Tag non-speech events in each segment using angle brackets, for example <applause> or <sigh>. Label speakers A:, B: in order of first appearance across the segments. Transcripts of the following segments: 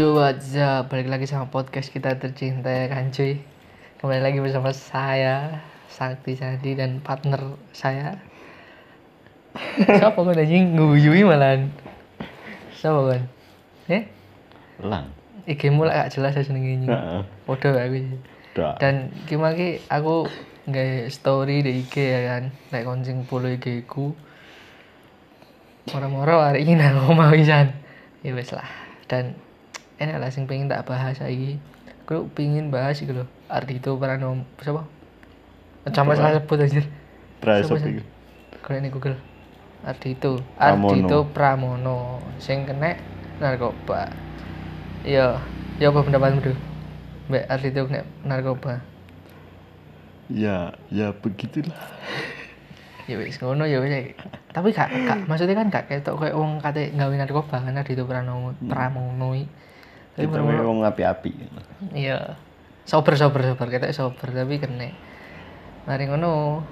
A: Yo what's up, balik lagi sama podcast kita tercinta ya kan cuy? Kembali lagi bersama saya, Sakti Sandi dan partner saya. Siapa kan anjing? Nguyui malahan. Siapa kan? Eh?
B: Lang.
A: IG mu lah gak jelas ya seneng ini. Podo aku. Dan gimana ki aku nggak story di IG ya kan? Like koncing follow IG ku. Moro-moro hari ini aku mau isan Ya wes lah. Dan enak lah sing pengen tak bahas lagi Aku pengen bahas gitu loh Ardito Pranomo Siapa? Coba salah sebut aja
B: Pra
A: Siapa
B: sapa
A: sih?
B: iku?
A: Kalau ini Google Ardito
B: Pramono.
A: Ardito Pramono Sing kena narkoba Iya Ya apa pendapatmu tuh? Mbak Ardito kena narkoba
B: Ya, ya begitulah.
A: ya wis ngono ya wis tapi gak, gak maksudnya kan gak ketok kayak wong kate gawe narkoba kan itu pranomo pramono iki. Tapi
B: Kita memang api-api.
A: iya. Sober sober sober. Ketok sober tapi kena mari ngono.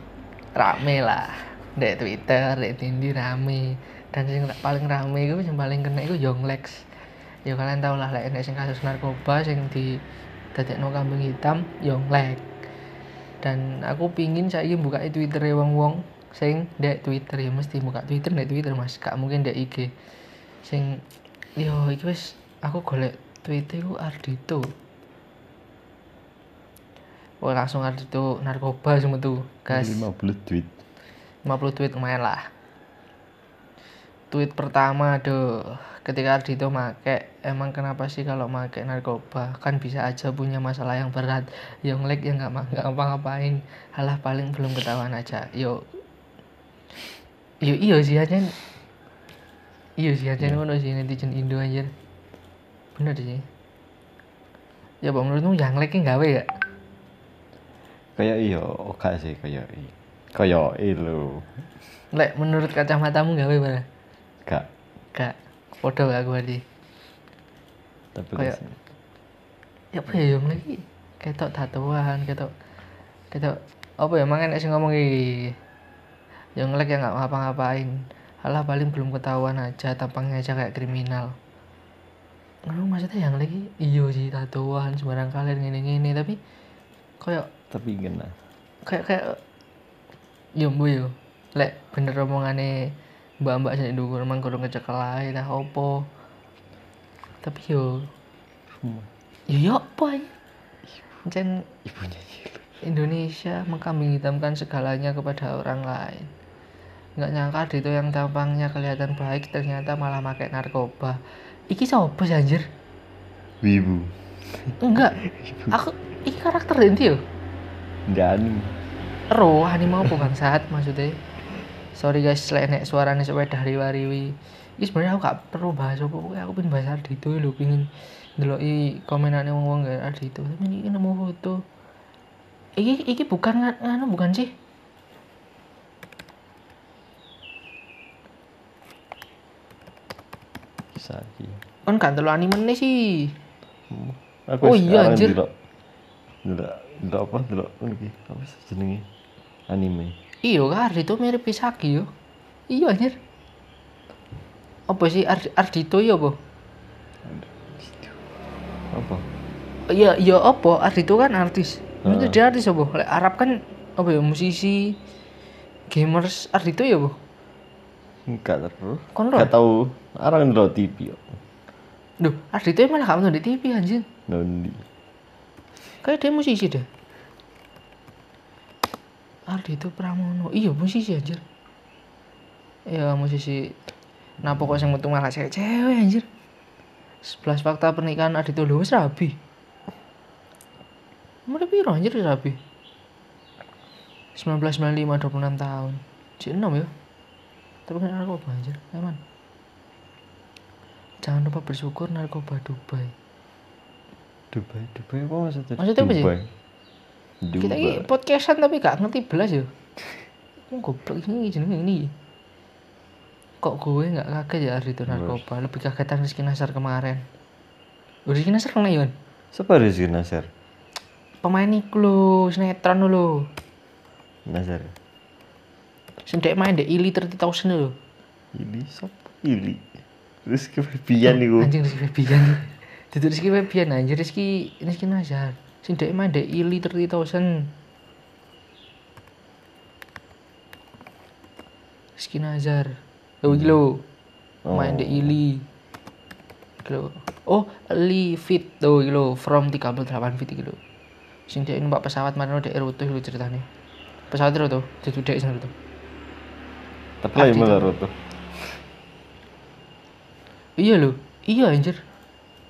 A: Rame lah. Dek Twitter dek Tindi rame. Dan sing paling rame itu yang paling kena itu Yonglex ya kalian tau lah enek sing kasus narkoba sing di dadekno kambing hitam Yonglex dan aku pingin saya buka Twitter wong-wong sing dek Twitter. Ya mesti buka Twitter dek Twitter Mas. Gak mungkin dek IG sing yo iki wis aku golek Twitter ku Ardito Oh langsung Ardito narkoba semua tuh guys.
B: 50 duit.
A: 50 tweet lumayan lah. Tweet pertama aduh ketika Ardito make emang kenapa sih kalau make narkoba? Kan bisa aja punya masalah yang berat. Yang leg yang nggak nggak ngapa-ngapain. Halah paling belum ketahuan aja. Yo yo iya sih aja iya sih aja ngono sih netizen Indo anjir bener sih. Ya bang menurutmu yang leg gawe ya?
B: Kayak iya, oke sih kayak iya. Kayak ilo.
A: lek menurut kacamatamu gawe mana
B: Gak.
A: gak podo gak aku tadi
B: Tapi
A: Kayak- ya apa ya yang lagi ketok tatoan ketok ketok apa ya mangan sih ngomong iki? Yang lagi yang nggak ngapa-ngapain. Halah paling belum ketahuan aja tampangnya aja kayak kriminal Ngono maksudnya yang lagi iyo sih tatoan sembarang kalian gini tapi kayak
B: tapi kena.
A: kayak kayak yo mbo yo lek bener omongane mbak-mbak sing ndukur emang kurang kecekel ae lah opo tapi yo ya yo apa ya? Jen
B: ibunya. Ilo.
A: Indonesia mengkambing hitamkan segalanya kepada orang lain. Nggak nyangka itu yang tampangnya kelihatan baik ternyata malah pakai narkoba iki siapa sih anjir.
B: Wibu.
A: enggak. Aku iki karakter inti yo.
B: Enggak anu.
A: Ero anime apa bangsat maksudnya? Sorry guys lek nek suarane sepeda riwa-riwi ini sebenarnya aku gak perlu bahas apa pokoknya aku pengen bahas Ardito lho pengen ndeloki komenane wong-wong gak Ardito tapi ini nemu foto. Iki iki bukan nga- nganu bukan sih Kan gak telu anime nih sih
B: Aku
A: Oh iya, anjir.
B: Delok. Delok, delok apa? Delok iki. Apa jenenge? Anime.
A: iya kan Ardito mirip Pisaki yo iya anjir apa sih Ard Ardito ya apa
B: Apa?
A: iya iya apa Ardito kan artis itu
B: Heeh.
A: dia artis apa Lek Arab kan apa ya musisi gamers Ardito ya apa
B: Enggak terus.
A: Kon?
B: Enggak tahu. Arang ndelok TV kok.
A: Duh, Ardito malah gak nonton di TV anjir.
B: Nondi.
A: Kayak dia musisi deh. Ardito Pramono. Iya, musisi anjir. Iya, musisi. Nah, pokoknya yang metu malah cewek-cewek anjir. 11 fakta pernikahan Ardito lho wis rabi. Umur piro anjir wis rabi? 1995 26 tahun. Cik 6 ya. Tapi kan narkoba anjir, emang. Jangan lupa bersyukur narkoba Dubai.
B: Dubai, Dubai apa maksudnya?
A: Maksudnya apa sih?
B: Dubai.
A: kita ini
B: Dubai.
A: podcastan tapi gak ngerti belas ya Ini goblok ini jenenge ini kok gue nggak kaget ya hari itu narkoba lebih kagetan Rizky Nasar kemarin Oh, Rizky Nasar kena Yon
B: Siapa Rizky Nasar?
A: pemain iku lho sinetron
B: Nasar.
A: Sing dek main dek Ili 30.000 lho
B: Ili siapa? Ili. Rizky Febian iku.
A: anjing Rizky Febian <laughs> Duduk Rizky Febian anjir Rizky Rizky Nazar. Sing dek main dek Ili 30.000. Rizky Nazar. Lo iki lho. Main dek Ili. Lho. Oh, Li Fit tuh iki lho, from 38 feet iki lho. Sing dek numpak pesawat marino dek rutuh lho ceritane. Pesawat itu tuh, duduk dek sana tuh.
B: Tapi menurut tuh.
A: Iya lho, iya anjir.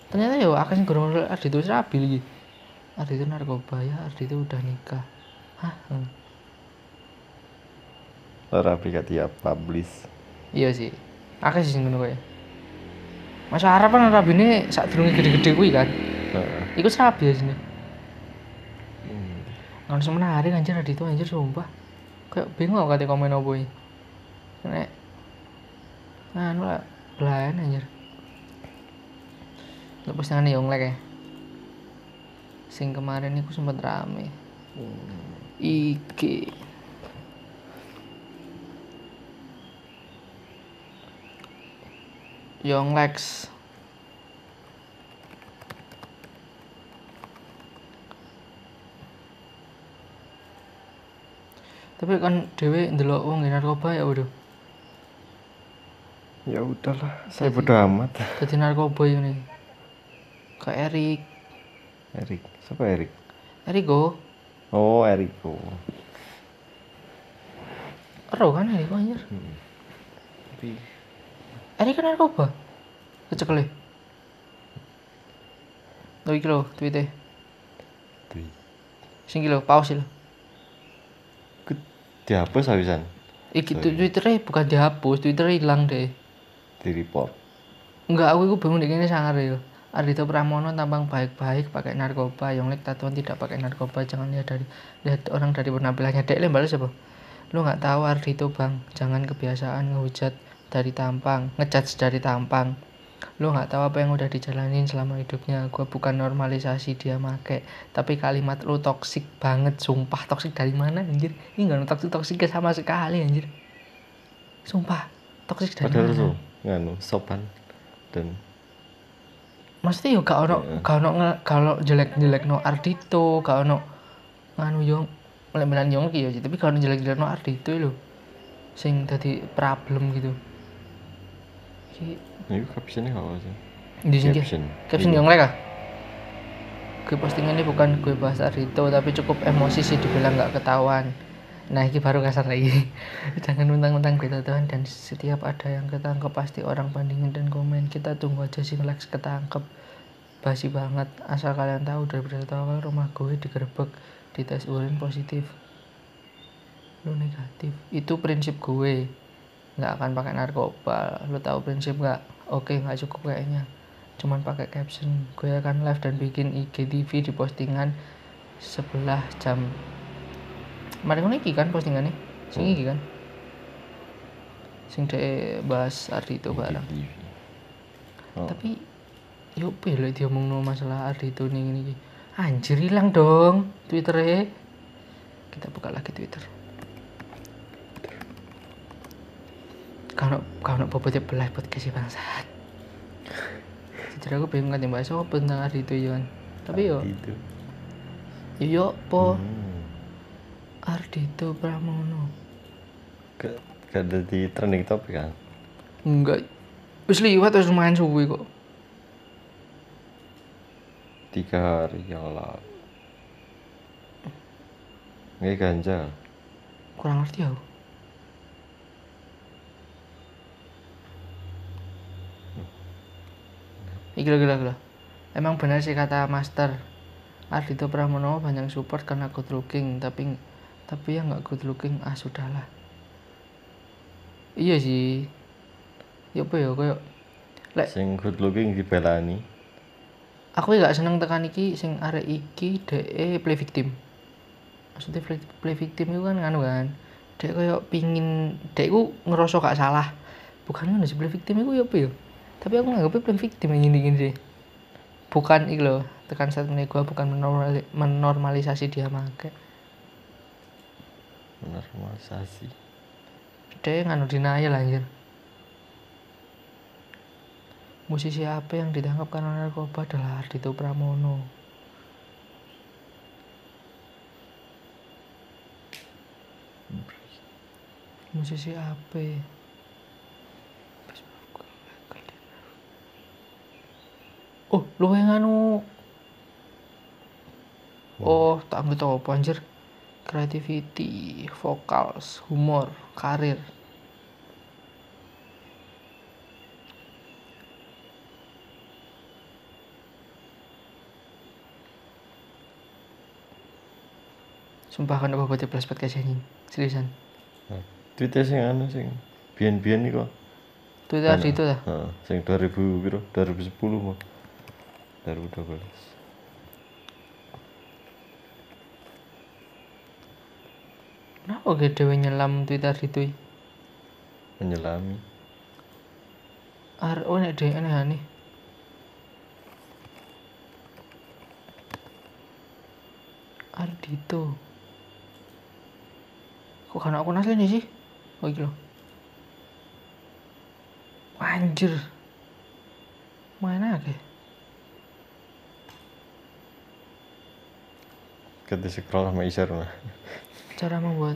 A: Ternyata ya akeh sing gorong Ardi itu rabi lagi. Ardi itu narkoba ya, Ardi itu udah nikah. Hah? Hmm.
B: Rapi kat tiap publish.
A: Iya sih. Akeh sih sing ngono kowe. Mas Arab kan rabine sak durunge gede-gede kuwi kan.
B: Heeh.
A: Iku rabi ya sini.
B: Hmm.
A: Kan semenarik anjir Ardi itu anjir sumpah. Kayak bingung aku kate komen opo iki. Nek anu lah belayan anjir. Lu postingan Yonglek ya. Sing kemarin iku sempet rame. Iki Young Lex tapi kan dewe ndelok wong narkoba ya udah
B: Ya udahlah, saya bodo amat. <laughs>
A: dadi narkoba ini. Kayak Erik.
B: Erik, siapa Erik?
A: Eriko.
B: Oh, Eriko.
A: ero kan Eriko anjir?
B: Hmm. Tapi
A: Erik kan narkoba? Kecekel Lho iki lho tweete
B: tuh,
A: sing iki pause
B: ikut dihapus habisan?
A: Iki Twitternya bukan dihapus Twitternya hilang deh
B: di report.
A: Enggak, aku itu bingung deh ini sangar ya. Ardito Pramono tampang baik-baik pakai narkoba, Yonglek tatuan tidak pakai narkoba. Jangan lihat dari lihat orang dari penampilannya. Dek lembal siapa? Lu nggak tahu Ardito bang, jangan kebiasaan ngehujat dari tampang, ngejudge dari tampang. Lu nggak tahu apa yang udah dijalanin selama hidupnya. Gua bukan normalisasi dia make, tapi kalimat lu toksik banget, sumpah toksik dari mana anjir? Ini nggak toksik toksik sama sekali anjir. Sumpah toksik dari
B: Padahal
A: mana?
B: tuh nganu sopan dan
A: Maksudnya yo gak ono gak ono nge- gak ono jelek-jelek no Ardito, gak ono nganu yo melemelan yo ki yo, tapi gak ono jelek-jelek no Ardito lho. Sing dadi problem gitu. Ki
B: itu captionnya apa sih?
A: di sini
B: Caption.
A: caption
B: Iya.
A: yang mereka. Gue postingannya bukan gue bahas Ardito tapi cukup emosi sih dibilang gak ketahuan. Nah ini baru kasar lagi. <laughs> Jangan mentang-mentang kita Tuhan dan setiap ada yang ketangkep pasti orang bandingin dan komen. Kita tunggu aja sih Lex ketangkep. Basi banget. Asal kalian tahu dari berita awal rumah gue digerebek di tes urin positif. Lu negatif. Itu prinsip gue. Nggak akan pakai narkoba. Lu tahu prinsip nggak? Oke nggak cukup kayaknya. Cuman pakai caption. Gue akan live dan bikin IGTV di postingan sebelah jam Kemarin kan iki kan postingannya Sing
B: Hmm.
A: iki kan Sing de bahas Ardito bareng
B: TV. Oh.
A: Tapi Yuk pilih dia ngomong masalah Ardito nih ini iki. Anjir hilang dong Twitternya Kita buka lagi Twitter Kalau kalau bobotnya belah podcast si bangsat Jujur aku pengen ngerti bahas apa tentang Ardito Yon Tapi yo
B: itu.
A: Yo yo po
B: Hmm.
A: Ardito Pramono
B: Gak, gak ada di trending topik kan?
A: Enggak. Wis liwat wis lumayan suwi kok.
B: Tiga hari yang lalu. Nggak ganja.
A: Kurang ngerti aku. Iki lho, gila gila. Emang benar sih kata Master. Ardito Pramono banyak support karena good looking, tapi tapi yang nggak good looking ah sudahlah. Iya sih. Ya apa ya koyo lek
B: Sing good looking dibelani.
A: aku gak seneng tekan iki sing arek iki DE play victim maksudnya play, play victim itu kan nganu kan dek koyo pingin dek ku ngerasa gak salah bukan ngono sih play victim itu ya apa ya tapi aku nganggapnya play victim yang gini sih bukan iki loh tekan statement gua bukan menormali- menormalisasi dia make
B: Normalisasi.
A: dek nganu denial anjir Musisi apa yang ditangkap karena narkoba adalah Ardito Pramono. Musisi apa? Oh, lu yang anu. Oh, tak ngerti apa anjir. Creativity, vocals, humor, karir. Sumpah kan apa buat plus podcast anjing. Seriusan.
B: Nah, Twitter sing anu sing biyen-biyen iku.
A: Twitter itu lah.
B: Heeh, sing 2000 piro? 2010 mah. 2012.
A: Gak dewe nyelam Twitter itu?
B: Menyelami.
A: Ar oh nek dhewe aneh aneh. Ardito. Kok kan aku asli nih sih? Oh iki lho. Anjir. Mana ke?
B: Kita scroll sama Isar nah.
A: Cara membuat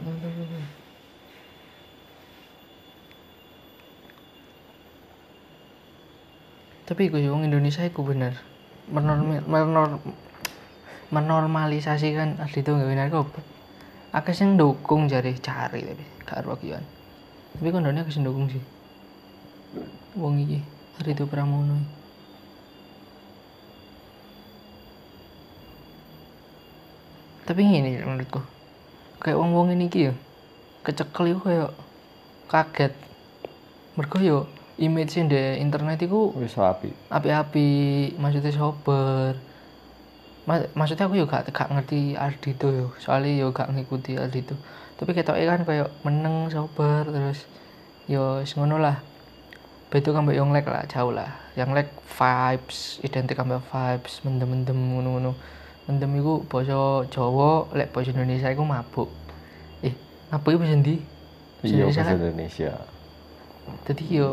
A: Tapi gue wong Indonesia iku bener menormi, menor, menormalisasikan Ardito nggak benar kok. Akeh sing dukung jari cari tapi gak ero kian. Tapi kondone akeh sing dukung sih. Wong iki Ardito Pramono. iki. Tapi ngene menurutku. Kayak wong-wong ini iki ya kecekel iku kayak kaget. Mergo yo image di internet iku
B: Wis api.
A: api-api maksudnya sober. Ma- maksudnya aku juga gak, gak ngerti Ardito yo soalnya yo gak ngikuti Ardito tapi ketoknya kan kayak meneng sober terus yo ngono lah. Beto kan mbak Yonglek lah jauh lah. Yonglek vibes identik ambek vibes mendem-mendem ngono-ngono mendem iku basa Jawa lek basa Indonesia iku mabuk. Eh mabuk iku basa ndi Basa
B: Iya
A: Indonesia
B: bahasa
A: kan?
B: Indonesia.
A: jadi yo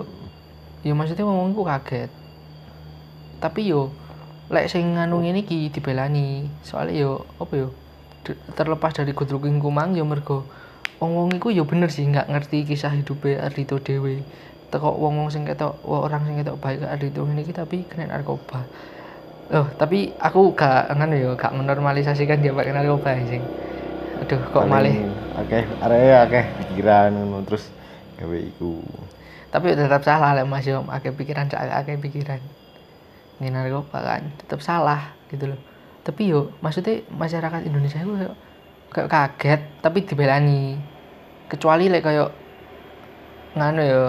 A: yo maksudnya ngomong ku kaget. Tapi yo lek sing nganu ngene iki dibelani. Soalnya yo apa yo terlepas dari gudruking kumang yo mergo wong-wong iku yo bener sih nggak ngerti kisah hidupnya Ardito dewe teko wong-wong sing ketok orang sing ketok baik Ardito ngene iki tapi kena narkoba oh tapi aku gak nganu yo gak menormalisasikan dia pakai narkoba sing aduh kok malih.
B: Akeh area akeh pikiran ngono terus gawe iku.
A: tapi tetap salah lek Mas yo akeh pikiran cak akeh pikiran. Ini narkoba kan tetap salah gitu loh. Tapi yo maksudnya masyarakat Indonesia itu kayak, kaget tapi dibelani. Kecuali lek kayak nganu yo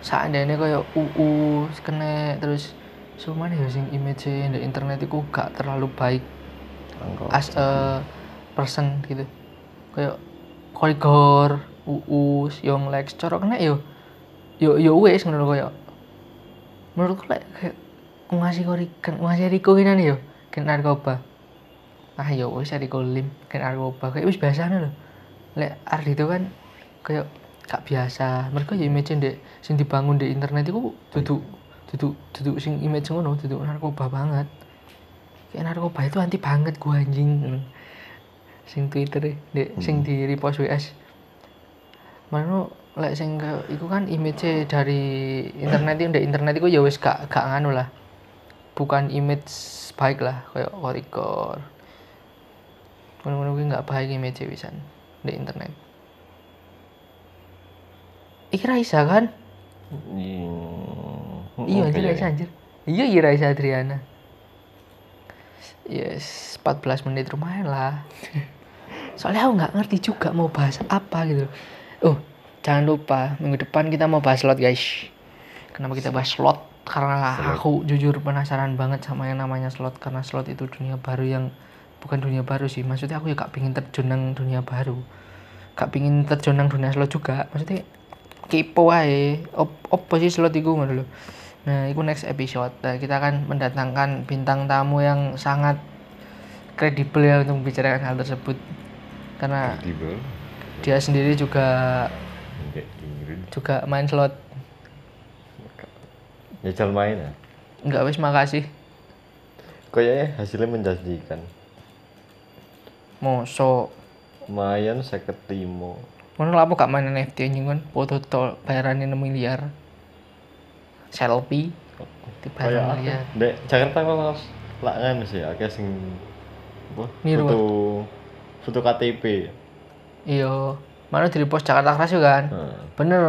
A: seandainya kayak UU kena terus cuman ya sing image di internet itu gak terlalu baik
B: Angko.
A: as a person gitu. Kayak Koigor, Uus, Young Lex, coro kena yo. Yo yo wes ngono koyo menurutku lek kayak ngasih kori kan ngasih Riko ini yo kena narkoba. Ah yo wes Riko Lim kena narkoba. Kayak wis biasa lho. Lek Ardito kan kayak gak biasa. Mereka ya image ndek sing dibangun di internet itu duduk duduk duduk sing image ngono duduk narkoba banget. Kayak narkoba itu anti banget gua anjing. Sing Twitter dek sing di repost WS mana lek sing ke iku kan image dari internet itu ndek internet itu ya wis gak gak nganu lah. Bukan image baik lah kayak korikor ngono-ngono kuwi gak baik image wisan di internet. Iki kan? Iya anjir Raisa anjir. Iya iya Raisa Adriana. Yes, 14 menit lumayan lah. <laughs> Soalnya aku nggak ngerti juga mau bahas apa gitu. Oh, jangan lupa minggu depan kita mau bahas slot guys. Kenapa kita bahas slot? Karena aku jujur penasaran banget sama yang namanya slot karena slot itu dunia baru yang bukan dunia baru sih. Maksudnya aku ya gak pingin terjun nang dunia baru. Gak pingin terjun nang dunia slot juga. Maksudnya kepo aja op opo sih slot ngono lho. Nah, itu next episode. Nah, kita akan mendatangkan bintang tamu yang sangat kredibel ya untuk membicarakan hal tersebut. Karena
B: Kredibel.
A: dia sendiri juga juga main slot.
B: Jajal main ya.
A: enggak wis makasih
B: Kayaknya hasilnya menjanjikan.
A: mosok
B: Lumayan seket limo.
A: Mana lah apa gak main NFT anjing kan foto tol bayarannya 6 miliar selfie di
B: Kayak
A: bayar
B: apa?
A: miliar
B: Dek, Jakarta kok lak nganu sih, akeh sing apa?
A: Niru,
B: Foto foto KTP.
A: iya mana di post Jakarta Keras juga kan
B: Heeh.
A: bener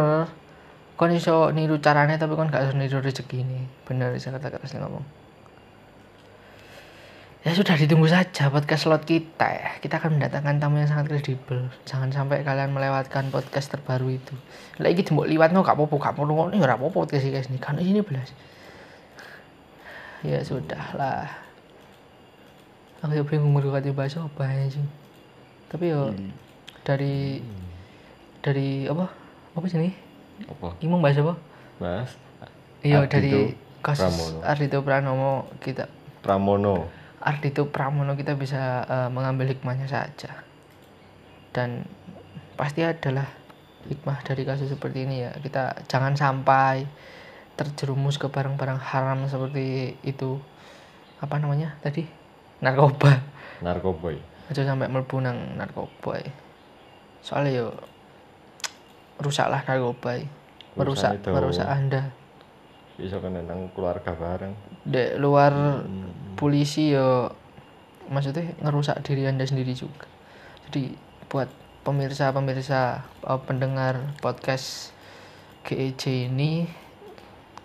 A: kon iso niru caranya tapi kon gak iso niru rezeki ini bener Jakarta Keras ngomong ya sudah ditunggu saja podcast slot kita ya. Kita akan mendatangkan tamu yang sangat kredibel. Jangan sampai kalian melewatkan podcast terbaru itu. Lagi jembok liwat no gak apa-apa gak perlu ini gak apa-apa podcast guys. Ini kan ini belas. Ya sudah lah. Aku ya bingung mereka bahas apa ya sih. Tapi yo dari dari apa? Apa sih nih
B: Apa?
A: Ini mau bahas apa?
B: Mas?
A: Iya dari kasus
B: Pramono.
A: Ardito Pranomo kita.
B: Pramono.
A: Ardito Pramono kita bisa eh, mengambil hikmahnya saja dan pasti adalah hikmah dari kasus seperti ini ya kita jangan sampai terjerumus ke barang-barang haram seperti itu apa namanya tadi narkoba
B: Narkoboy.
A: aja sampai mlebu nang narkoba ya. soalnya yo rusaklah narkoba ya. merusak
B: itu.
A: merusak anda
B: Bisa nang keluarga bareng.
A: di luar polisi yo maksudnya ngerusak diri anda sendiri juga. Jadi buat pemirsa pemirsa eh, pendengar podcast GEJ ini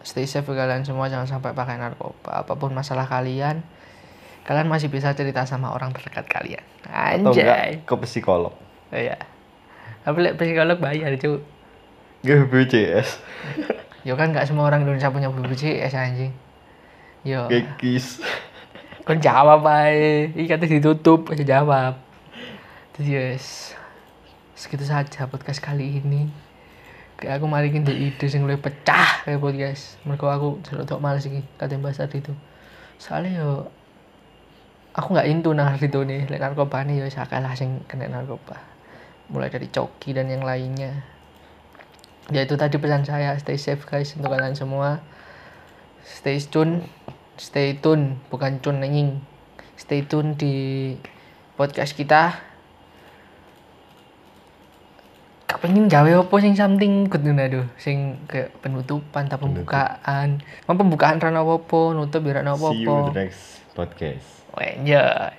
A: stay safe kalian semua jangan sampai pakai narkoba. Apa pun masalah kalian kalian masih bisa cerita sama orang terdekat kalian.
B: Atau
A: anjay.
B: enggak ke psikolog.
A: iya. Tapi psikolog bayar cuy
B: Gak BPJS. <laughs>
A: yo kan nggak semua orang Indonesia punya BPJS anjing yo
B: Kekis. <laughs>
A: Kon jawab ae. Iki kata ditutup, aja jawab. Terus yes. Segitu saja podcast kali ini. Kayak aku mari ndek ide sing luwih pecah kayak podcast. Mergo aku jerok males iki kate bahasa itu. Soalnya yo aku nggak into nang itu nih, lek narkoba nih yo sakalah sing kena narkoba. Mulai dari coki dan yang lainnya. Ya itu tadi pesan saya, stay safe guys untuk kalian semua. Stay tune, stay tune, bukan tune nenging. Stay tune di podcast kita. Gak pengen gawe apa sing something good ngono aduh, sing kayak penutupan atau pembukaan. Mau pembukaan rana apa nutup ya rana
B: See you in
A: apa
B: the next podcast.
A: Enjoy.